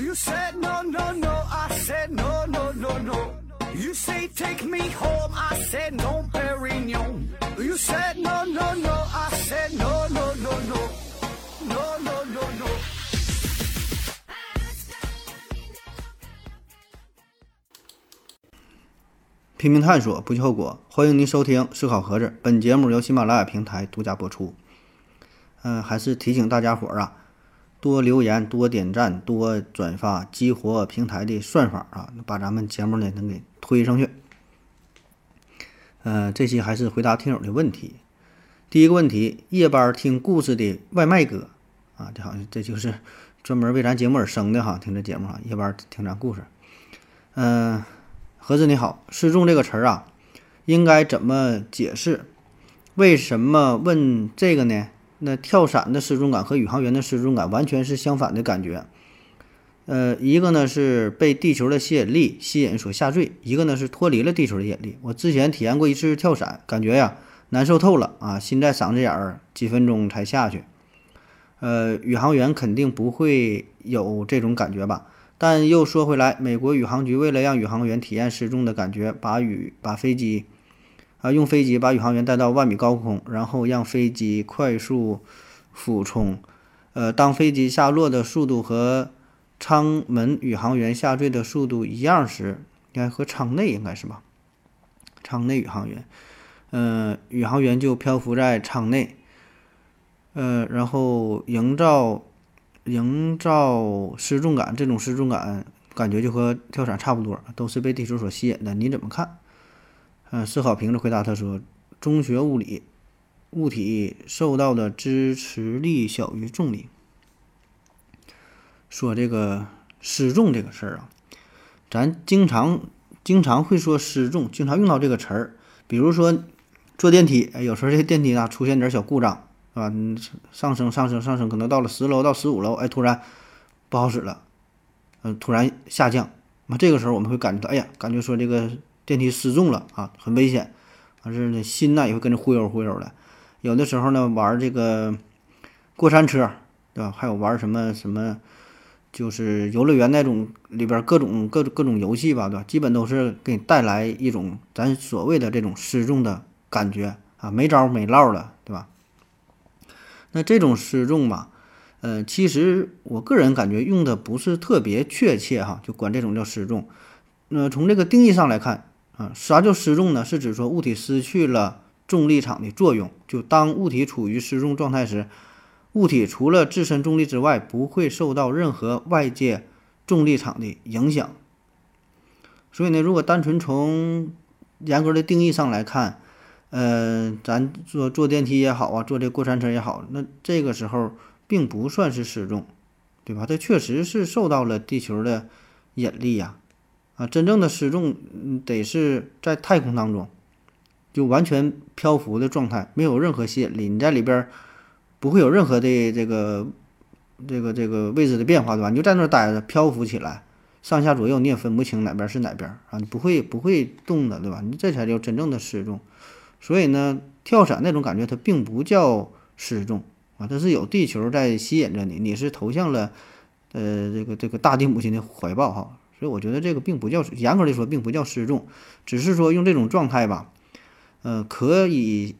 You said no, no, no. I said no, no, no, no. You say take me home. I said no, Perignon. You said no, no, no. I said no, no, no, no. No, no, no, no. 拼命探索，不计后果。欢迎您收听《思考盒子》，本节目由喜马拉雅平台独家播出。嗯、还是提醒大家伙儿啊，多留言、多点赞、多转发，激活平台的算法啊，把咱们节目呢能给推上去。呃，这期还是回答听友的问题。第一个问题，夜班听故事的外卖哥啊，这好像这就是专门为咱节目而生的哈，听这节目哈，夜班听咱故事。嗯、盒子你好，失重这个词儿啊，应该怎么解释？为什么问这个呢？那跳伞的失重感和宇航员的失重感完全是相反的感觉。呃，一个呢是被地球的吸引力吸引所下坠，一个呢是脱离了地球的引力。我之前体验过一次跳伞，感觉呀难受透了啊，心在嗓子眼儿，几分钟才下去。呃，宇航员肯定不会有这种感觉吧？但又说回来，美国宇航局为了让宇航员体验失重的感觉，把宇把飞机啊用飞机把宇航员带到万米高空，然后让飞机快速俯冲。呃，当飞机下落的速度和舱门宇航员下坠的速度一样时，应该和舱内应该是吧？舱内宇航员，呃，宇航员就漂浮在舱内，呃，然后营造营造失重感，这种失重感感觉就和跳伞差不多，都是被地球所吸引的。你怎么看？嗯、思考瓶子回答他说：中学物理，物体受到的支持力小于重力。说这个失重这个事儿啊，咱经常经常会说失重，经常用到这个词儿。比如说坐电梯，哎，有时候这电梯啊出现点小故障，是吧？上升上升上升，可能到了十楼到十五楼，哎，突然不好使了，嗯、突然下降。那这个时候我们会感觉到，哎呀，感觉说这个电梯失重了啊，很危险。完事呢，心呢也会跟着忽悠忽悠的。有的时候呢，玩这个过山车，对吧？还有玩什么什么，就是游乐园那种里边各种各各种游戏吧，对吧？基本都是给你带来一种咱所谓的这种失重的感觉啊，没招没落了，对吧？那这种失重吧，呃，其实我个人感觉用的不是特别确切哈，就管这种叫失重。那从这个定义上来看啊，啥叫失重呢？是指说物体失去了重力场的作用，就当物体处于失重状态时，物体除了自身重力之外，不会受到任何外界重力场的影响。所以呢，如果单纯从严格的定义上来看，呃，咱坐坐电梯也好啊，坐这过山车也好，那这个时候并不算是失重，对吧？它确实是受到了地球的引力呀、啊真正的失重得是在太空当中，就完全漂浮的状态，没有任何吸引力，你在里边儿不会有任何的这个这个这个位置的变化，对吧？你就在那儿待着，漂浮起来，上下左右你也分不清哪边是哪边啊，你不会不会动的，对吧？你这才叫真正的失重。所以呢，跳伞那种感觉它并不叫失重啊，它是有地球在吸引着你，你是投向了呃这个这个大地母亲的怀抱哈。所以我觉得这个并不叫严格来说并不叫失重，只是说用这种状态吧，呃，可以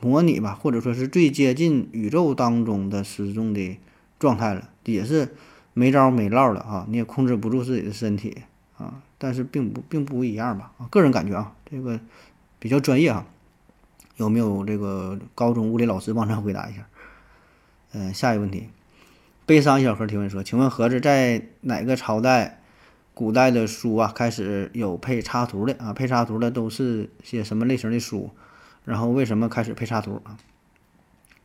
模拟吧，或者说是最接近宇宙当中的失重的状态了，也是没招没落了啊，你也控制不住自己的身体啊，但是并不并不一样吧啊，个人感觉啊，这个比较专业哈。有没有这个高中物理老师帮咱回答一下？嗯、下一个问题，悲伤小盒提问说，请问盒子在哪个朝代、古代的书啊开始有配插图的啊？配插图的都是些什么类型的书？然后为什么开始配插图啊？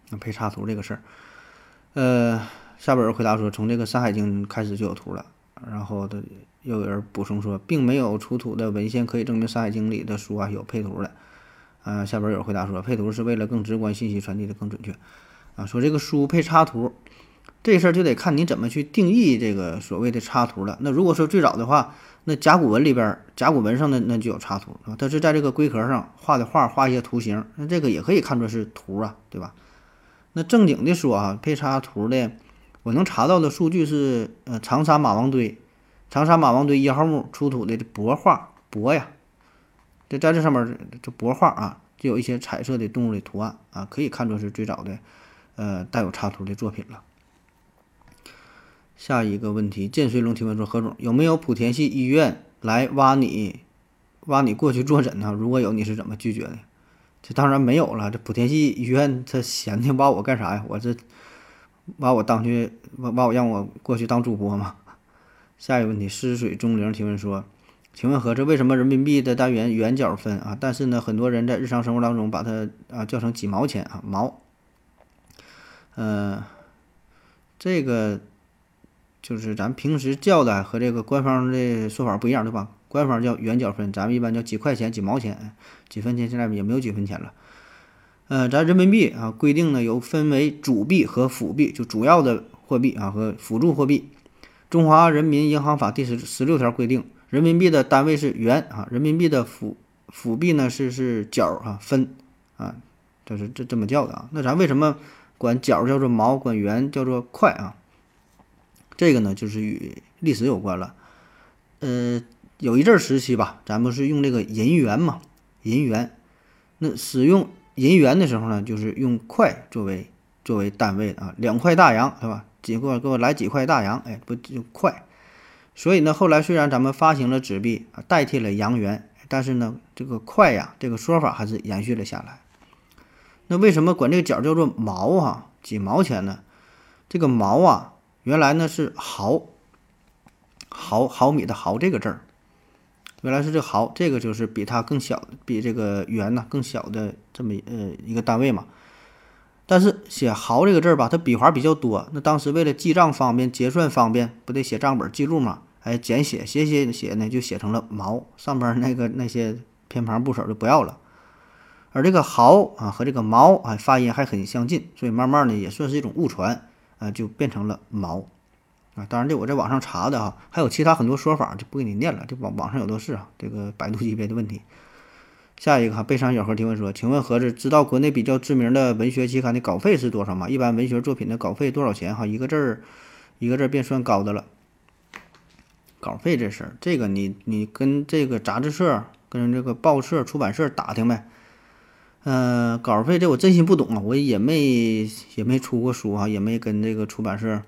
那配插图这个事儿，呃，下边有人回答说，从这个《山海经》开始就有图了。然后的又有人补充说，并没有出土的文献可以证明《山海经》里的书啊有配图的。啊，下边有人回答说，配图是为了更直观，信息传递的更准确。啊，说这个书配插图，这事儿就得看你怎么去定义这个所谓的插图了。那如果说最早的话，那甲骨文里边，甲骨文上的那就有插图啊，它是在这个龟壳上画的画，画一些图形，那这个也可以看作是图啊，对吧？那正经的说啊，配插图的我能查到的数据是，呃，长沙马王堆，长沙马王堆一号墓出土的帛画帛呀，这在这上面这帛画啊，就有一些彩色的动物的图案啊，可以看作是最早的，呃，带有插图的作品了。下一个问题，剑水龙提问说：何总有没有莆田系医院来挖你，挖你过去坐诊呢？如果有，你是怎么拒绝的？这当然没有了。这莆田系医院他闲的挖我干啥呀？我这挖我当去挖挖我让我过去当主播吗？下一个问题，湿水中灵提问说：请问何这为什么人民币的单元元角分啊？但是呢，很多人在日常生活当中把它啊叫成几毛钱啊毛。嗯，这个。就是咱平时叫的和这个官方的说法不一样，对吧？官方叫元角分，咱们一般叫几块钱、几毛钱、几分钱，现在也没有几分钱了。呃，咱人民币啊，规定呢有分为主币和辅币，就主要的货币啊和辅助货币。中华人民银行法第十十六条规定，人民币的单位是元啊，人民币的辅辅币呢是是角啊分啊，这是这这么叫的啊。那咱为什么管角叫做毛，管元叫做块啊？这个呢，就是与历史有关了。呃，有一阵时期吧，咱不是用这个银元嘛，银元。那使用银元的时候呢，就是用块作为作为单位的啊，两块大洋，对吧？几个给我来几块大洋，哎，不就块？所以呢，后来虽然咱们发行了纸币啊，代替了洋元，但是呢，这个块呀，这个说法还是延续了下来。那为什么管这个角叫做毛啊？几毛钱呢？这个毛啊。原来呢是毫，毫毫米的毫这个字儿，原来是这毫，这个就是比它更小，比这个元呢更小的这么呃一个单位嘛。但是写毫这个字儿吧，它笔画比较多，那当时为了记账方便、结算方便，不得写账本记录嘛？哎，简写写写写呢，就写成了毛，上边那个那些偏旁部首就不要了。而这个毫啊和这个毛啊发音还很相近，所以慢慢的也算是一种误传。啊，就变成了毛，啊，当然这我在网上查的哈，还有其他很多说法，就不给你念了，这网网上有的是啊，这个百度级别的问题。下一个哈，悲伤小何提问说，请问何子知道国内比较知名的文学期刊的稿费是多少吗？一般文学作品的稿费多少钱？哈，一个字儿一个字儿便算高的了。稿费这事儿，这个你你跟这个杂志社、跟这个报社、出版社打听呗。嗯，稿费这我真心不懂啊，我也没也没出过书啊，也没跟这个出版社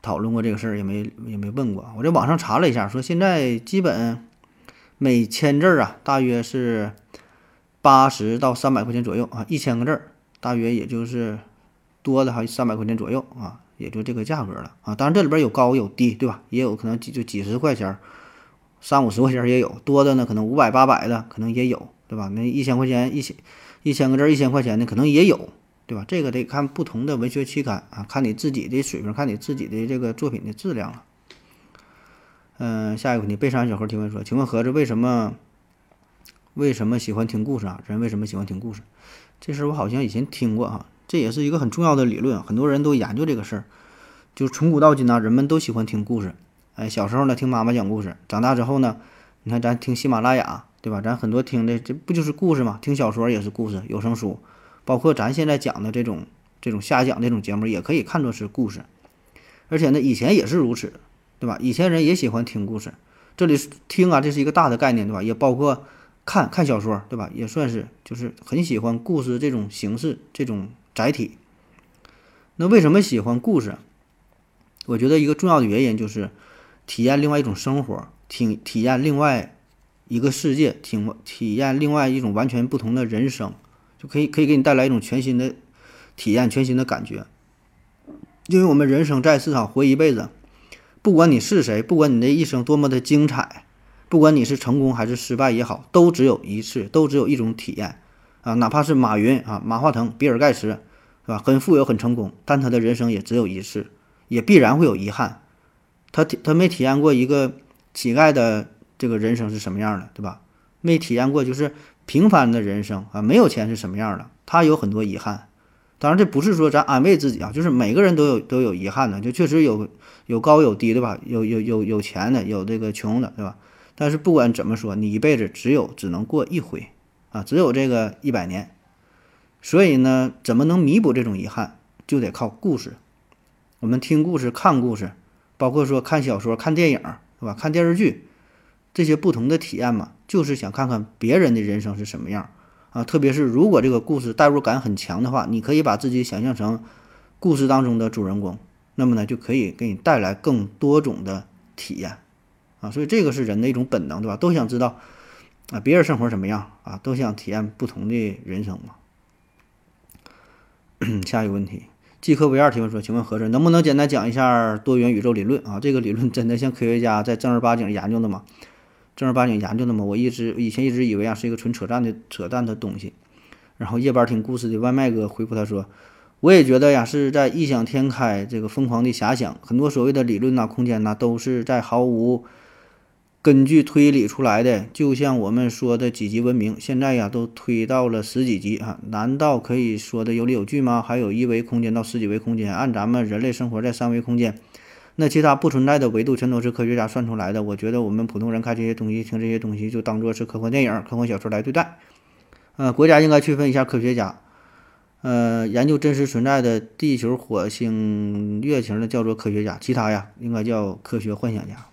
讨论过这个事儿，也没也没问过。我在网上查了一下，说现在基本每千字儿啊，大约是八十到三百块钱左右啊，一千个字儿大约也就是多的还三百块钱左右啊，也就这个价格了啊。当然这里边有高有低，对吧？也有可能几就几十块钱，三五十块钱也有，多的呢可能五百八百的可能也有。对吧？那一千块钱一千一千个字一千块钱的可能也有，对吧？这个得看不同的文学期刊啊，看你自己的水平，看你自己的这个作品的质量了。嗯，下一个问题，背山小何提问说：“请问盒子为什么为什么喜欢听故事啊？人为什么喜欢听故事？这事我好像以前听过哈，这也是一个很重要的理论，很多人都研究这个事儿。就从古到今呢，人们都喜欢听故事。哎，小时候呢听妈妈讲故事，长大之后呢，你看咱听喜马拉雅。对吧？咱很多听的这不就是故事吗？听小说也是故事，有声书，包括咱现在讲的这种这种瞎讲这种节目，也可以看作是故事。而且呢，以前也是如此，对吧？以前人也喜欢听故事。这里听啊，这是一个大的概念，对吧？也包括看看小说，对吧？也算是就是很喜欢故事这种形式、这种载体。那为什么喜欢故事？我觉得一个重要的原因就是体验另外一种生活，体体验另外。一个世界，体体验另外一种完全不同的人生，就可以可以给你带来一种全新的体验、全新的感觉。因为我们人生在世上活一辈子，不管你是谁，不管你的一生多么的精彩，不管你是成功还是失败也好，都只有一次，都只有一种体验啊！哪怕是马云啊、马化腾、比尔盖茨，是吧？很富有、很成功，但他的人生也只有一次，也必然会有遗憾。他他没体验过一个乞丐的。这个人生是什么样的，对吧？没体验过就是平凡的人生啊，没有钱是什么样的？他有很多遗憾。当然，这不是说咱安慰自己啊，就是每个人都有都有遗憾的，就确实有有高有低，对吧？有有有有钱的，有这个穷的，对吧？但是不管怎么说，你一辈子只有只能过一回啊，只有这个一百年。所以呢，怎么能弥补这种遗憾，就得靠故事我们听故事、看故事，包括说看小说、看电影，是吧？看电视剧，这些不同的体验嘛，就是想看看别人的人生是什么样啊。特别是如果这个故事代入感很强的话，你可以把自己想象成故事当中的主人公，那么呢，就可以给你带来更多种的体验啊。所以这个是人的一种本能，对吧？都想知道啊，别人生活什么样啊，都想体验不同的人生嘛。下一个问题。G 科 V 二提问说：“请问何子能不能简单讲一下多元宇宙理论啊？这个理论真的像科学家在正儿八经研究的吗？正儿八经研究的吗？我一直以前一直以为啊是一个纯扯淡的扯淡的东西。”然后夜班听故事的外卖哥回复他说：“我也觉得呀是在异想天开，这个疯狂的遐想，很多所谓的理论呐、空间呐，都是在毫无。”根据推理出来的，就像我们说的几级文明，现在呀都推到了十几级啊，难道可以说的有理有据吗？还有一维空间到十几维空间，按咱们人类生活在三维空间，那其他不存在的维度全都是科学家算出来的。我觉得我们普通人看这些东西、听这些东西，就当做是科幻电影、科幻小说来对待。呃，国家应该区分一下科学家，呃，研究真实存在的地球、火星、月球的叫做科学家，其他呀应该叫科学幻想家。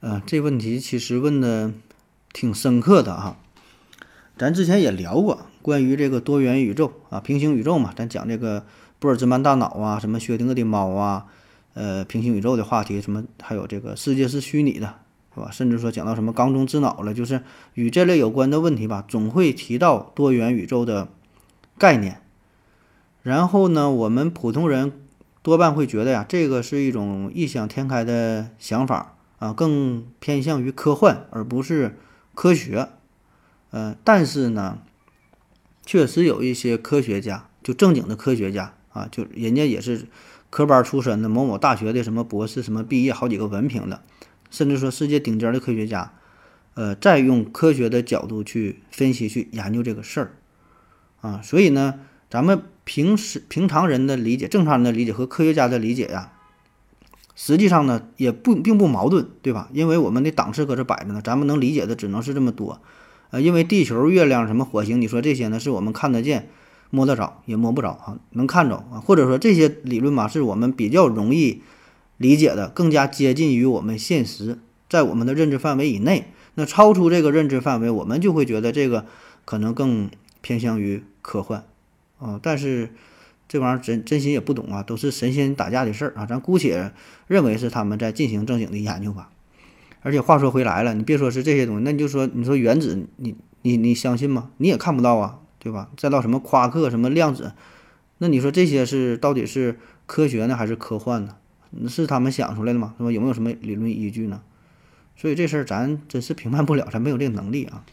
呃，这问题其实问的挺深刻的哈。咱之前也聊过关于这个多元宇宙啊、平行宇宙嘛，咱讲这个波尔兹曼大脑啊、什么薛定谔的猫啊、呃平行宇宙的话题，什么还有这个世界是虚拟的，是吧？甚至说讲到什么缸中之脑了，就是与这类有关的问题吧，总会提到多元宇宙的概念。然后呢，我们普通人多半会觉得呀，这个是一种异想天开的想法。啊，更偏向于科幻，而不是科学。呃，但是呢，确实有一些科学家，就正经的科学家啊，就人家也是科班出身的，某某大学的什么博士，什么毕业好几个文凭的，甚至说世界顶尖的科学家，呃，再用科学的角度去分析、去研究这个事儿。啊，所以呢，咱们平时平常人的理解、正常人的理解和科学家的理解呀。实际上呢，也不并不矛盾，对吧？因为我们的档次搁这摆着呢，咱们能理解的只能是这么多。呃，因为地球、月亮、什么火星，你说这些呢，是我们看得见、摸得着，也摸不着啊，能看着啊。或者说这些理论吧，是我们比较容易理解的，更加接近于我们现实，在我们的认知范围以内。那超出这个认知范围，我们就会觉得这个可能更偏向于科幻啊。但是。这玩意儿真真心也不懂啊，都是神仙打架的事儿啊，咱姑且认为是他们在进行正经的研究吧。而且话说回来了，你别说是这些东西，那你就说你说原子，你你你相信吗？你也看不到啊，对吧？再到什么夸克、什么量子，那你说这些是到底是科学呢，还是科幻呢？是他们想出来的吗？是吧？有没有什么理论依据呢？所以这事儿咱真是评判不了，咱没有这个能力啊。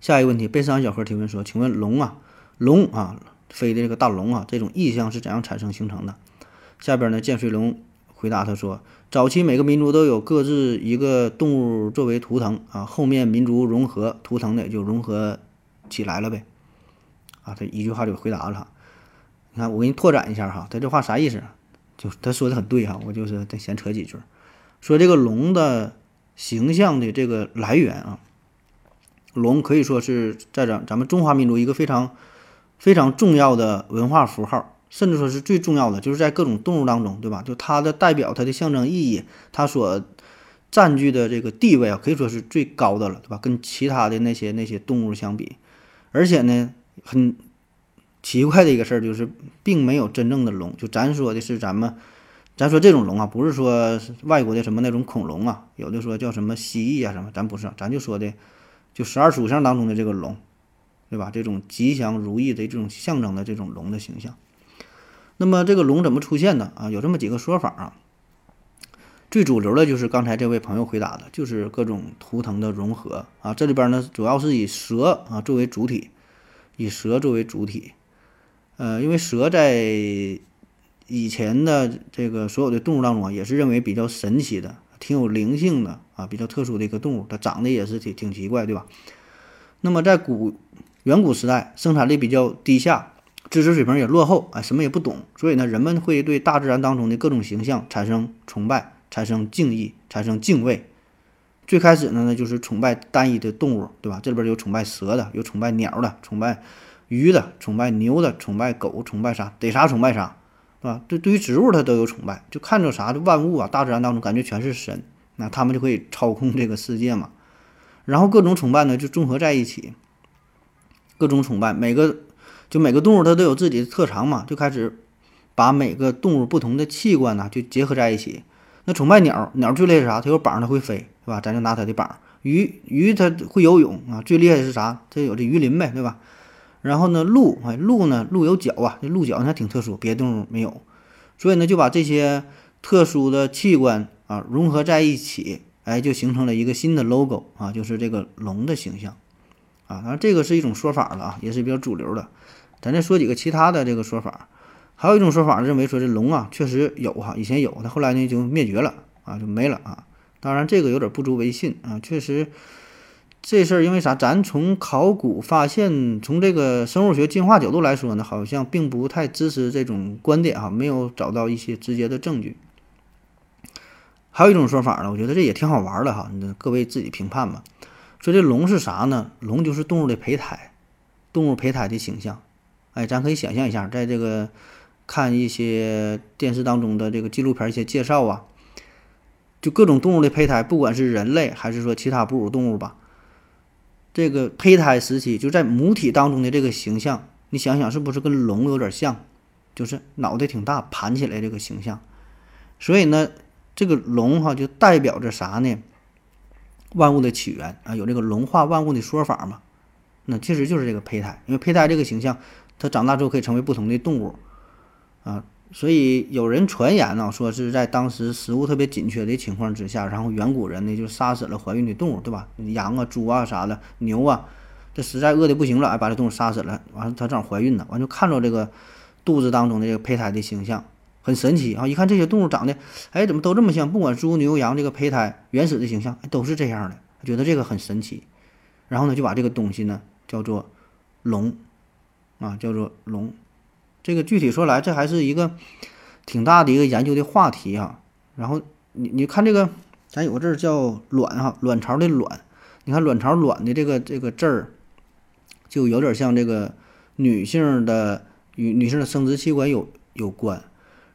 下一个问题，悲伤小何提问说：“请问龙啊，龙啊。”飞的这个大龙啊，这种意象是怎样产生形成的？下边呢，剑水龙回答他说：早期每个民族都有各自一个动物作为图腾啊，后面民族融合，图腾的就融合起来了呗。啊，他一句话就回答了。你看，我给你拓展一下哈，他这话啥意思？就他说的很对哈，我就是再闲扯几句，说这个龙的形象的这个来源啊，龙可以说是在咱咱们中华民族一个非常。非常重要的文化符号，甚至说是最重要的，就是在各种动物当中，对吧？就它的代表，它的象征意义，它所占据的这个地位啊，可以说是最高的了，对吧？跟其他的那些那些动物相比，而且呢，很奇怪的一个事儿就是，并没有真正的龙。就咱说的是咱们，咱说这种龙啊，不是说外国的什么那种恐龙啊，有的说叫什么蜥蜴啊什么，咱不是，咱就说的，就十二属相当中的这个龙。对吧？这种吉祥如意的这种象征的这种龙的形象，那么这个龙怎么出现的啊？有这么几个说法啊。最主流的就是刚才这位朋友回答的，就是各种图腾的融合啊。这里边呢，主要是以蛇啊作为主体，以蛇作为主体。呃，因为蛇在以前的这个所有的动物当中啊，也是认为比较神奇的、挺有灵性的啊，比较特殊的一个动物。它长得也是挺挺奇怪，对吧？那么在古远古时代，生产力比较低下，知识水平也落后，啊，什么也不懂，所以呢，人们会对大自然当中的各种形象产生崇拜、产生敬意、产生敬畏。最开始呢，呢就是崇拜单一的动物，对吧？这里边有崇拜蛇的，有崇拜鸟的，崇拜鱼的崇拜牛的崇拜狗崇拜啥逮啥崇拜啥，是吧？对，对于植物它都有崇拜，就看着啥就万物啊，大自然当中感觉全是神，那他们就可以操控这个世界嘛。然后各种崇拜呢就综合在一起，各种崇拜每个就每个动物它都有自己的特长嘛，就开始把每个动物不同的器官呢就结合在一起。那崇拜鸟，鸟最厉害是啥？它有膀，它会飞，是吧？咱就拿它的膀。鱼，鱼它会游泳啊，最厉害的是啥？它有这鱼鳞呗，对吧？然后呢，鹿，哎，鹿呢，鹿有角啊，这鹿角还挺特殊，别的动物没有。所以呢，就把这些特殊的器官啊融合在一起，哎，就形成了一个新的 logo 啊，就是这个龙的形象啊。当然，这个是一种说法了啊，也是比较主流的。咱再说几个其他的这个说法。还有一种说法认为说这龙啊确实有哈，以前有，它后来呢就灭绝了啊，就没了啊。当然这个有点不足为信啊，确实这事儿因为啥？咱从考古发现，从这个生物学进化角度来说呢，好像并不太支持这种观点哈，没有找到一些直接的证据。还有一种说法呢，我觉得这也挺好玩的哈，那各位自己评判吧。说这龙是啥呢？龙就是动物的胚胎，动物胚胎的形象。哎，咱可以想象一下，在这个。看一些电视当中的这个纪录片，一些介绍啊，就各种动物的胚胎，不管是人类还是说其他哺乳动物吧，这个胚胎时期就在母体当中的这个形象，你想想是不是跟龙有点像？就是脑袋挺大，盘起来这个形象。所以呢，这个龙哈就代表着啥呢？万物的起源啊，有这个龙化万物的说法嘛？那其实就是这个胚胎，因为胚胎这个形象，它长大之后可以成为不同的动物。啊，所以有人传言呢，说是在当时食物特别紧缺的情况之下，然后远古人呢就杀死了怀孕的动物，对吧？羊啊、猪啊啥的，牛啊，这实在饿的不行了，哎，把这动物杀死了。完了，它正好怀孕呢，完就看着这个肚子当中的这个胚胎的形象，很神奇啊！一看这些动物长得，哎，怎么都这么像？不管猪牛羊这个胚胎原始的形象都是这样的，觉得这个很神奇。然后呢，就把这个东西呢叫做龙，啊，叫做龙。这个具体说来，这还是一个挺大的一个研究的话题啊。然后你你看这个，咱有个字儿叫卵哈，卵巢的卵。你看卵巢卵的这个这个字儿，就有点像这个女性的与女性的生殖器官有有关。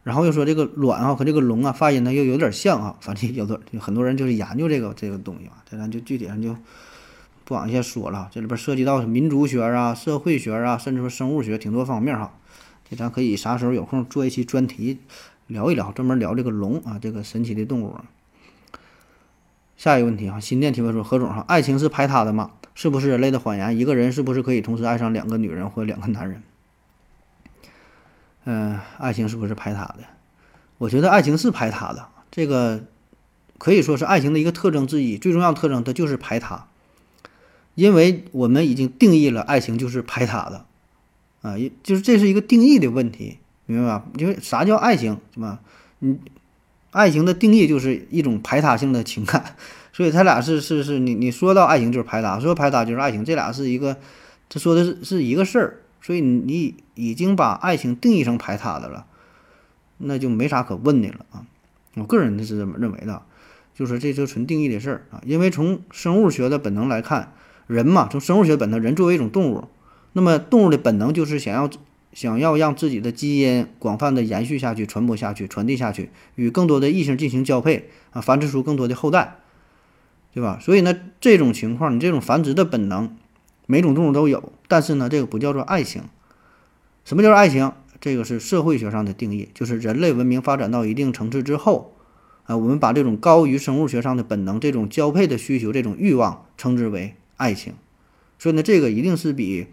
然后又说这个卵啊和这个龙啊发音呢又有点像啊。反正有的很多人就是研究这个这个东西嘛，这咱就具体上就不往下说了。这里边涉及到民族学啊、社会学啊，甚至说生物学挺多方面哈。咱可以啥时候有空做一期专题聊一聊，专门聊这个龙啊，这个神奇的动物。下一个问题啊，新店提问说何总哈，爱情是排他的吗？是不是人类的谎言？一个人是不是可以同时爱上两个女人或两个男人？嗯，爱情是不是排他的？我觉得爱情是排他的，这个可以说是爱情的一个特征之一，最重要的特征它就是排他，因为我们已经定义了爱情就是排他的。啊，也就是这是一个定义的问题，明白吧？因为啥叫爱情，是吧？你爱情的定义就是一种排他性的情感，所以他俩是是是你你说到爱情就是排他，说排他就是爱情，这俩是一个，他说的是是一个事儿，所以你已经把爱情定义成排他的了，那就没啥可问的了啊。我个人是这么认为的，就是这就纯定义的事儿啊。因为从生物学的本能来看，人嘛，从生物学本能，人作为一种动物。那么动物的本能就是想要想要让自己的基因广泛的延续下去、传播下去、传递下去，与更多的异性进行交配啊，繁殖出更多的后代，对吧？所以呢，这种情况，你这种繁殖的本能，每种动物都有，但是呢，这个不叫做爱情。什么叫做爱情？这个是社会学上的定义，就是人类文明发展到一定层次之后，啊，我们把这种高于生物学上的本能、这种交配的需求、这种欲望称之为爱情。所以呢，这个一定是比。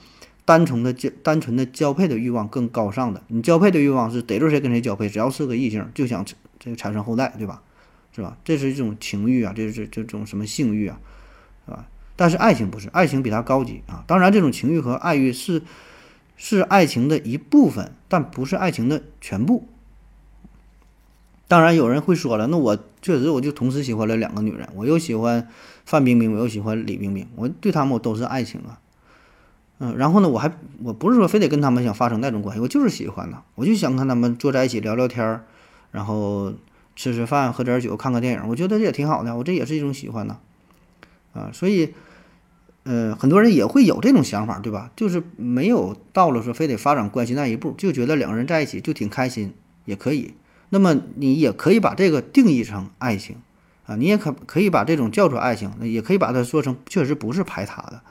单纯的交单纯的交配的欲望更高尚的，你交配的欲望是逮住谁跟谁交配，只要是个异性就想这个产生后代，对吧？是吧？这是一种情欲啊，这是这种什么性欲啊，是吧？但是爱情不是，爱情比它高级啊。当然，这种情欲和爱欲是是爱情的一部分，但不是爱情的全部。当然，有人会说了，那我确实我就同时喜欢了两个女人，我又喜欢范冰冰，我又喜欢李冰冰，我对他们我都是爱情啊。嗯，然后呢，我还我不是说非得跟他们想发生那种关系，我就是喜欢呢，我就想跟他们坐在一起聊聊天儿，然后吃吃饭，喝点酒，看个电影，我觉得这也挺好的，我这也是一种喜欢呢，啊，所以呃，很多人也会有这种想法，对吧？就是没有到了说非得发展关系那一步，就觉得两个人在一起就挺开心，也可以。那么你也可以把这个定义成爱情啊，你也可可以把这种叫做爱情，也可以把它说成确实不是排他的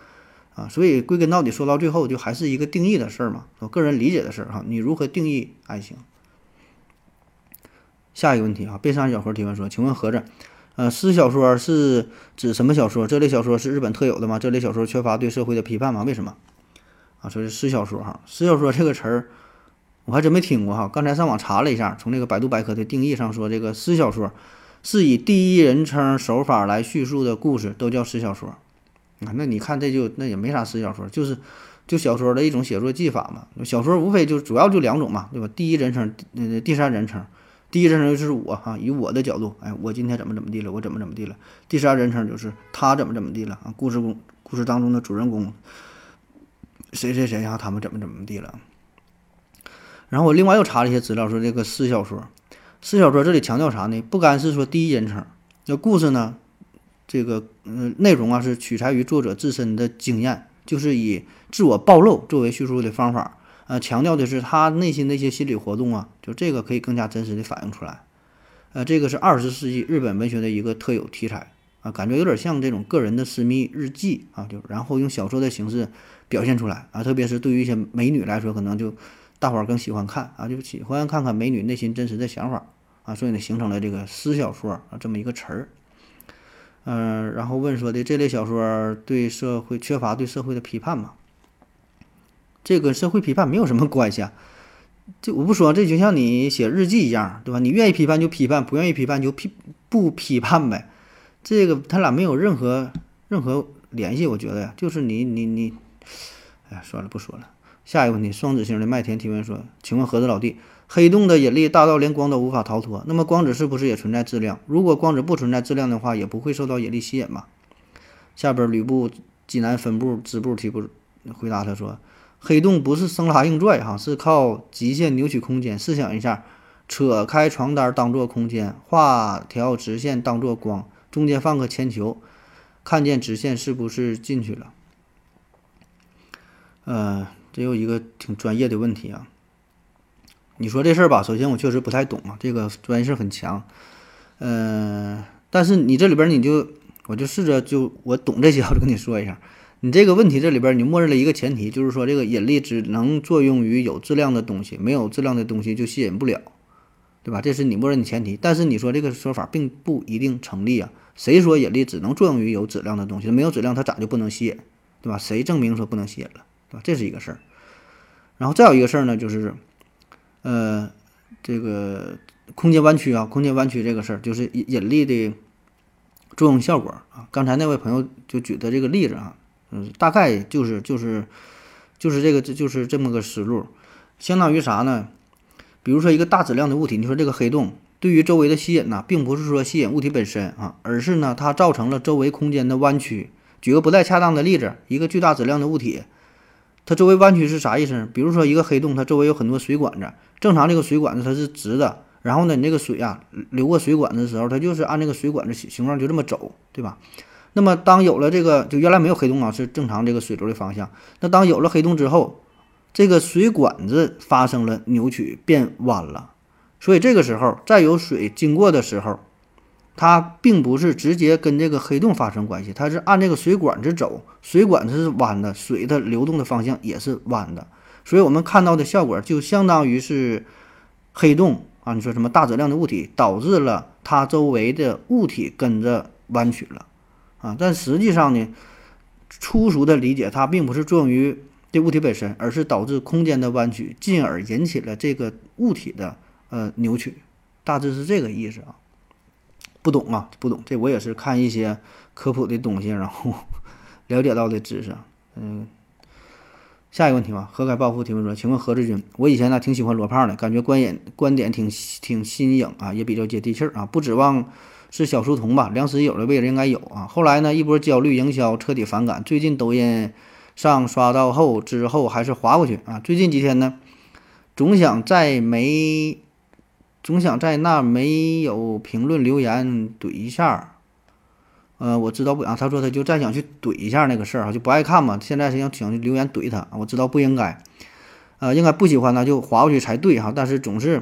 啊。所以归根到底说到最后，就还是一个定义的事儿嘛，我个人理解的事儿哈。你如何定义爱情？下一个问题啊，贝山小何提问说，请问盒子。呃，诗小说是指什么小说？这类小说是日本特有的吗？这类小说缺乏对社会的批判吗？为什么？啊，说是诗小说哈，诗小说这个词儿我还真没听过哈。刚才上网查了一下，从那个百度百科的定义上说，这个诗小说是以第一人称手法来叙述的故事，都叫诗小说。啊，那你看这就那也没啥诗小说，就是就小说的一种写作技法嘛。小说无非就主要就两种嘛，对吧？第一人称，呃，第三人称。第一人称就是我哈，以我的角度，哎，我今天怎么怎么地了，我怎么怎么地了。第三人称就是他怎么怎么地了啊，故事公故事当中的主人公谁谁谁啊，他们怎么怎么地了。然后我另外又查了一些资料，说这个诗小说，诗小说这里强调啥呢？不单是说第一人称，那故事呢，这个嗯内容啊是取材于作者自身的经验，就是以自我暴露作为叙述的方法。呃，强调的是他内心的一些心理活动啊，就这个可以更加真实的反映出来。呃，这个是二十世纪日本文学的一个特有题材啊，感觉有点像这种个人的私密日记啊，就然后用小说的形式表现出来啊，特别是对于一些美女来说，可能就大伙儿更喜欢看啊，就喜欢看看美女内心真实的想法啊，所以呢，形成了这个私小说啊这么一个词儿。嗯，然后问说的这类小说对社会缺乏对社会的批判吗？这个社会批判没有什么关系啊，这我不说，这就像你写日记一样，对吧？你愿意批判就批判，不愿意批判就批不批判呗。这个他俩没有任何任何联系，我觉得呀，就是你你你，哎，算了，不说了。下一个问题，双子星的麦田提问说：“请问盒子老弟，黑洞的引力大到连光都无法逃脱，那么光子是不是也存在质量？如果光子不存在质量的话，也不会受到引力吸引吗？”下边吕布济南分部支部提部回答他说。黑洞不是生拉硬拽哈，是靠极限扭曲空间。试想一下，扯开床单当做空间，画条直线当做光，中间放个铅球，看见直线是不是进去了？呃，这有一个挺专业的问题啊。你说这事儿吧，首先我确实不太懂啊，这个专业性很强。嗯，但是你这里边你就我就试着就我懂这些，我就跟你说一下。你这个问题这里边，你默认了一个前提，就是说这个引力只能作用于有质量的东西，没有质量的东西就吸引不了，对吧？这是你默认的前提。但是你说这个说法并不一定成立啊。谁说引力只能作用于有质量的东西？没有质量它咋就不能吸引，对吧？谁证明说不能吸引了，对吧？这是一个事儿。然后再有一个事儿呢，就是，呃，这个空间弯曲啊，空间弯曲这个事儿，就是引引力的作用效果啊。刚才那位朋友就举的这个例子啊。嗯，大概就是就是就是这个这就是这么个思路，相当于啥呢？比如说一个大质量的物体，你说这个黑洞对于周围的吸引呢，并不是说吸引物体本身啊，而是呢它造成了周围空间的弯曲。举个不太恰当的例子，一个巨大质量的物体，它周围弯曲是啥意思呢？比如说一个黑洞，它周围有很多水管子，正常这个水管子它是直的，然后呢你这个水啊流过水管子的时候，它就是按这个水管子形形状就这么走，对吧？那么，当有了这个，就原来没有黑洞啊，是正常这个水流的方向。那当有了黑洞之后，这个水管子发生了扭曲，变弯了。所以这个时候，再有水经过的时候，它并不是直接跟这个黑洞发生关系，它是按这个水管子走，水管子是弯的，水的流动的方向也是弯的。所以我们看到的效果，就相当于是黑洞啊，你说什么大质量的物体导致了它周围的物体跟着弯曲了。啊，但实际上呢，粗俗的理解，它并不是作用于这物体本身，而是导致空间的弯曲，进而引起了这个物体的呃扭曲，大致是这个意思啊。不懂啊，不懂，这我也是看一些科普的东西，然后 了解到的知识。嗯，下一个问题吧，何改暴富提问说，请问何志军，我以前呢挺喜欢罗胖的，感觉观点观点挺挺新颖啊，也比较接地气儿啊，不指望。是小书童吧？梁实友的位置应该有啊。后来呢，一波焦虑营销，彻底反感。最近抖音上刷到后之后，还是划过去啊。最近几天呢，总想在没，总想在那没有评论留言怼一下。呃，我知道不啊，他说他就再想去怼一下那个事儿啊，就不爱看嘛，现在是想想留言怼他，我知道不应该，呃，应该不喜欢他就划过去才对哈，但是总是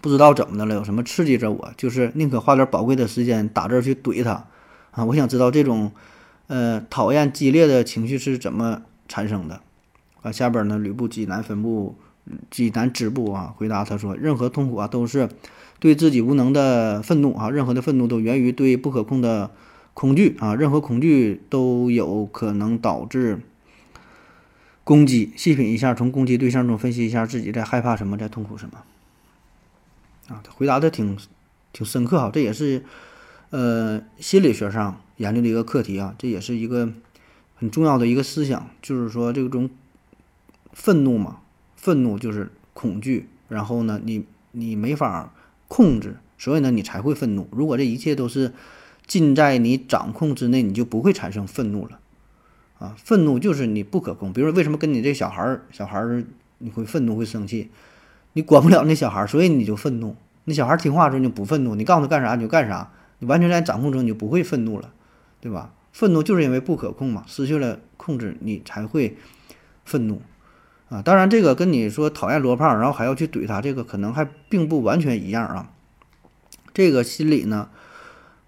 不知道怎么的了，有什么刺激着我，就是宁可花点宝贵的时间打字去怼他啊，我想知道这种呃讨厌激烈的情绪是怎么产生的啊。下边呢，吕布济南分部济南支部啊回答他说，任何痛苦啊都是。对自己无能的愤怒啊，任何的愤怒都源于对不可控的恐惧啊，任何恐惧都有可能导致攻击。细品一下，从攻击对象中分析一下自己在害怕什么，在痛苦什么。啊，他回答的挺挺深刻哈，这也是呃心理学上研究的一个课题啊，这也是一个很重要的一个思想，就是说这种愤怒嘛，愤怒就是恐惧，然后呢，你你没法。控制，所以呢，你才会愤怒。如果这一切都是尽在你掌控之内，你就不会产生愤怒了。啊，愤怒就是你不可控。比如说，为什么跟你这小孩儿，小孩儿你会愤怒、会生气？你管不了那小孩儿，所以你就愤怒。那小孩儿听话的时候你就不愤怒，你告诉他干啥你就干啥，你完全在掌控中，你就不会愤怒了，对吧？愤怒就是因为不可控嘛，失去了控制，你才会愤怒。啊，当然，这个跟你说讨厌罗胖，然后还要去怼他，这个可能还并不完全一样啊。这个心理呢，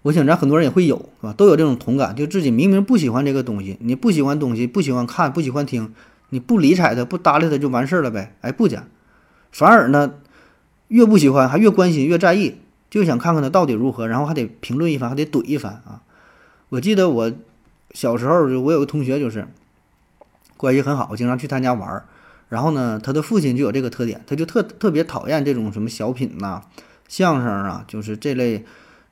我想咱很多人也会有，是吧？都有这种同感，就自己明明不喜欢这个东西，你不喜欢东西，不喜欢看，不喜欢听，你不理睬他，不搭理他就完事儿了呗？哎，不讲，反而呢，越不喜欢还越关心，越在意，就想看看他到底如何，然后还得评论一番，还得怼一番啊。我记得我小时候，就我有个同学，就是关系很好，经常去他家玩儿。然后呢，他的父亲就有这个特点，他就特特别讨厌这种什么小品呐、相声啊，就是这类，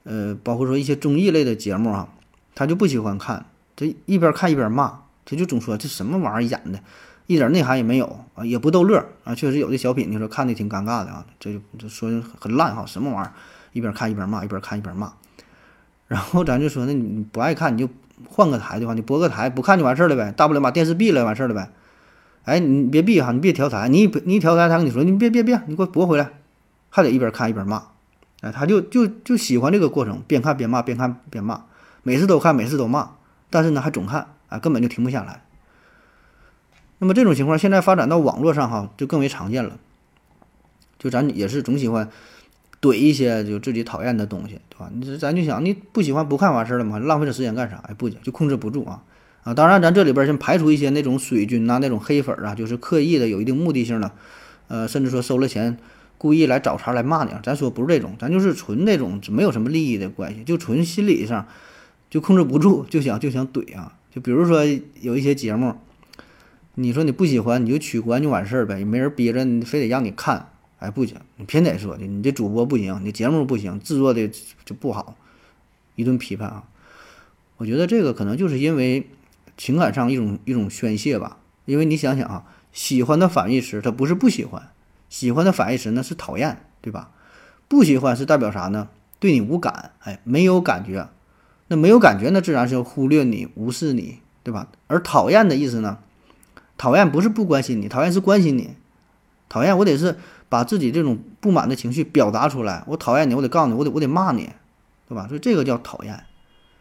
呃，包括说一些综艺类的节目啊，他就不喜欢看。这一边看一边骂，他就总说这什么玩意儿演的，一点内涵也没有啊，也不逗乐啊。确实有的小品，你说看的挺尴尬的啊，这就就说很烂哈，什么玩意儿，一边看一边骂，一边看一边骂。然后咱就说，那你不爱看，你就换个台的话，你播个台不看就完事儿了呗，大不了把电视闭了，完事儿了呗。哎，你别闭哈，你别调台，你一你一调台，他跟你说，你别别别，你给我拨回来，还得一边看一边骂，哎，他就就就喜欢这个过程，边看边骂，边看边骂，每次都看，每次都骂，但是呢还总看，啊，根本就停不下来。那么这种情况现在发展到网络上哈，就更为常见了，就咱也是总喜欢怼一些就自己讨厌的东西，对吧？你咱就想，你不喜欢不看完事儿了吗？浪费这时间干啥？哎，不行就控制不住啊。啊，当然，咱这里边先排除一些那种水军呐，那种黑粉啊，就是刻意的、有一定目的性的，呃，甚至说收了钱，故意来找茬来骂你啊。咱说不是这种，咱就是纯那种没有什么利益的关系，就纯心理上就控制不住，就想就想怼啊。就比如说有一些节目，你说你不喜欢，你就取关就完事儿呗，也没人逼着你，非得让你看。哎，不行，你偏得说的，你这主播不行，你节目不行，制作的就不好，一顿批判啊。我觉得这个可能就是因为。情感上一种一种宣泄吧，因为你想想啊，喜欢的反义词它不是不喜欢，喜欢的反义词呢是讨厌，对吧？不喜欢是代表啥呢？对你无感，哎，没有感觉，那没有感觉，那自然是要忽略你、无视你，对吧？而讨厌的意思呢，讨厌不是不关心你，讨厌是关心你，讨厌我得是把自己这种不满的情绪表达出来，我讨厌你，我得告诉你，我得我得骂你，对吧？所以这个叫讨厌。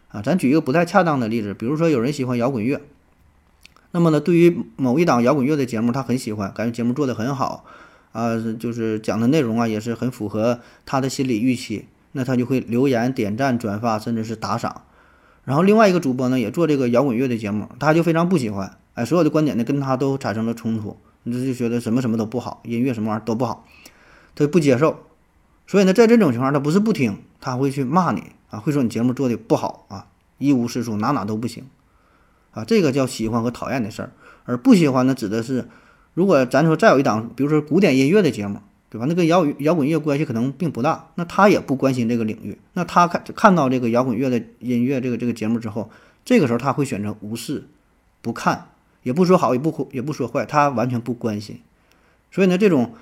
啊，咱举一个不太恰当的例子，比如说有人喜欢摇滚乐，那么呢，对于某一档摇滚乐的节目，他很喜欢，感觉节目做得很好，啊，就是讲的内容啊也是很符合他的心理预期，那他就会留言、点赞、转发，甚至是打赏。然后另外一个主播呢，也做这个摇滚乐的节目，他就非常不喜欢，哎，所有的观点呢跟他都产生了冲突，你就觉得什么什么都不好，音乐什么玩意儿都不好，他就不接受。所以呢，在这种情况，他不是不听，他会去骂你。啊，会说你节目做的不好啊，一无是处，哪哪都不行，啊，这个叫喜欢和讨厌的事儿，而不喜欢呢，指的是，如果咱说再有一档，比如说古典音乐的节目，对吧？那跟摇摇滚乐关系可能并不大，那他也不关心这个领域，那他看看到这个摇滚乐的音乐这个这个节目之后，这个时候他会选择无视，不看，也不说好，也不也不说坏，他完全不关心，所以呢，这种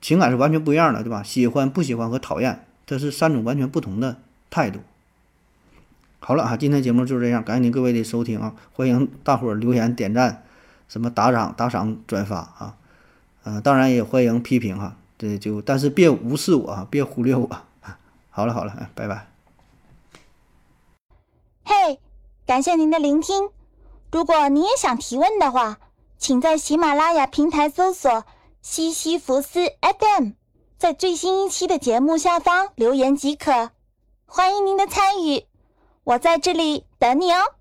情感是完全不一样的，对吧？喜欢、不喜欢和讨厌，这是三种完全不同的态度。好了啊，今天节目就是这样，感谢您各位的收听啊！欢迎大伙儿留言、点赞，什么打赏、打赏、转发啊！嗯，当然也欢迎批评哈，这就但是别无视我啊，别忽略我。好了好了，拜拜。嘿，感谢您的聆听。如果您也想提问的话，请在喜马拉雅平台搜索“西西弗斯 FM”，在最新一期的节目下方留言即可。欢迎您的参与，我在这里等你哦。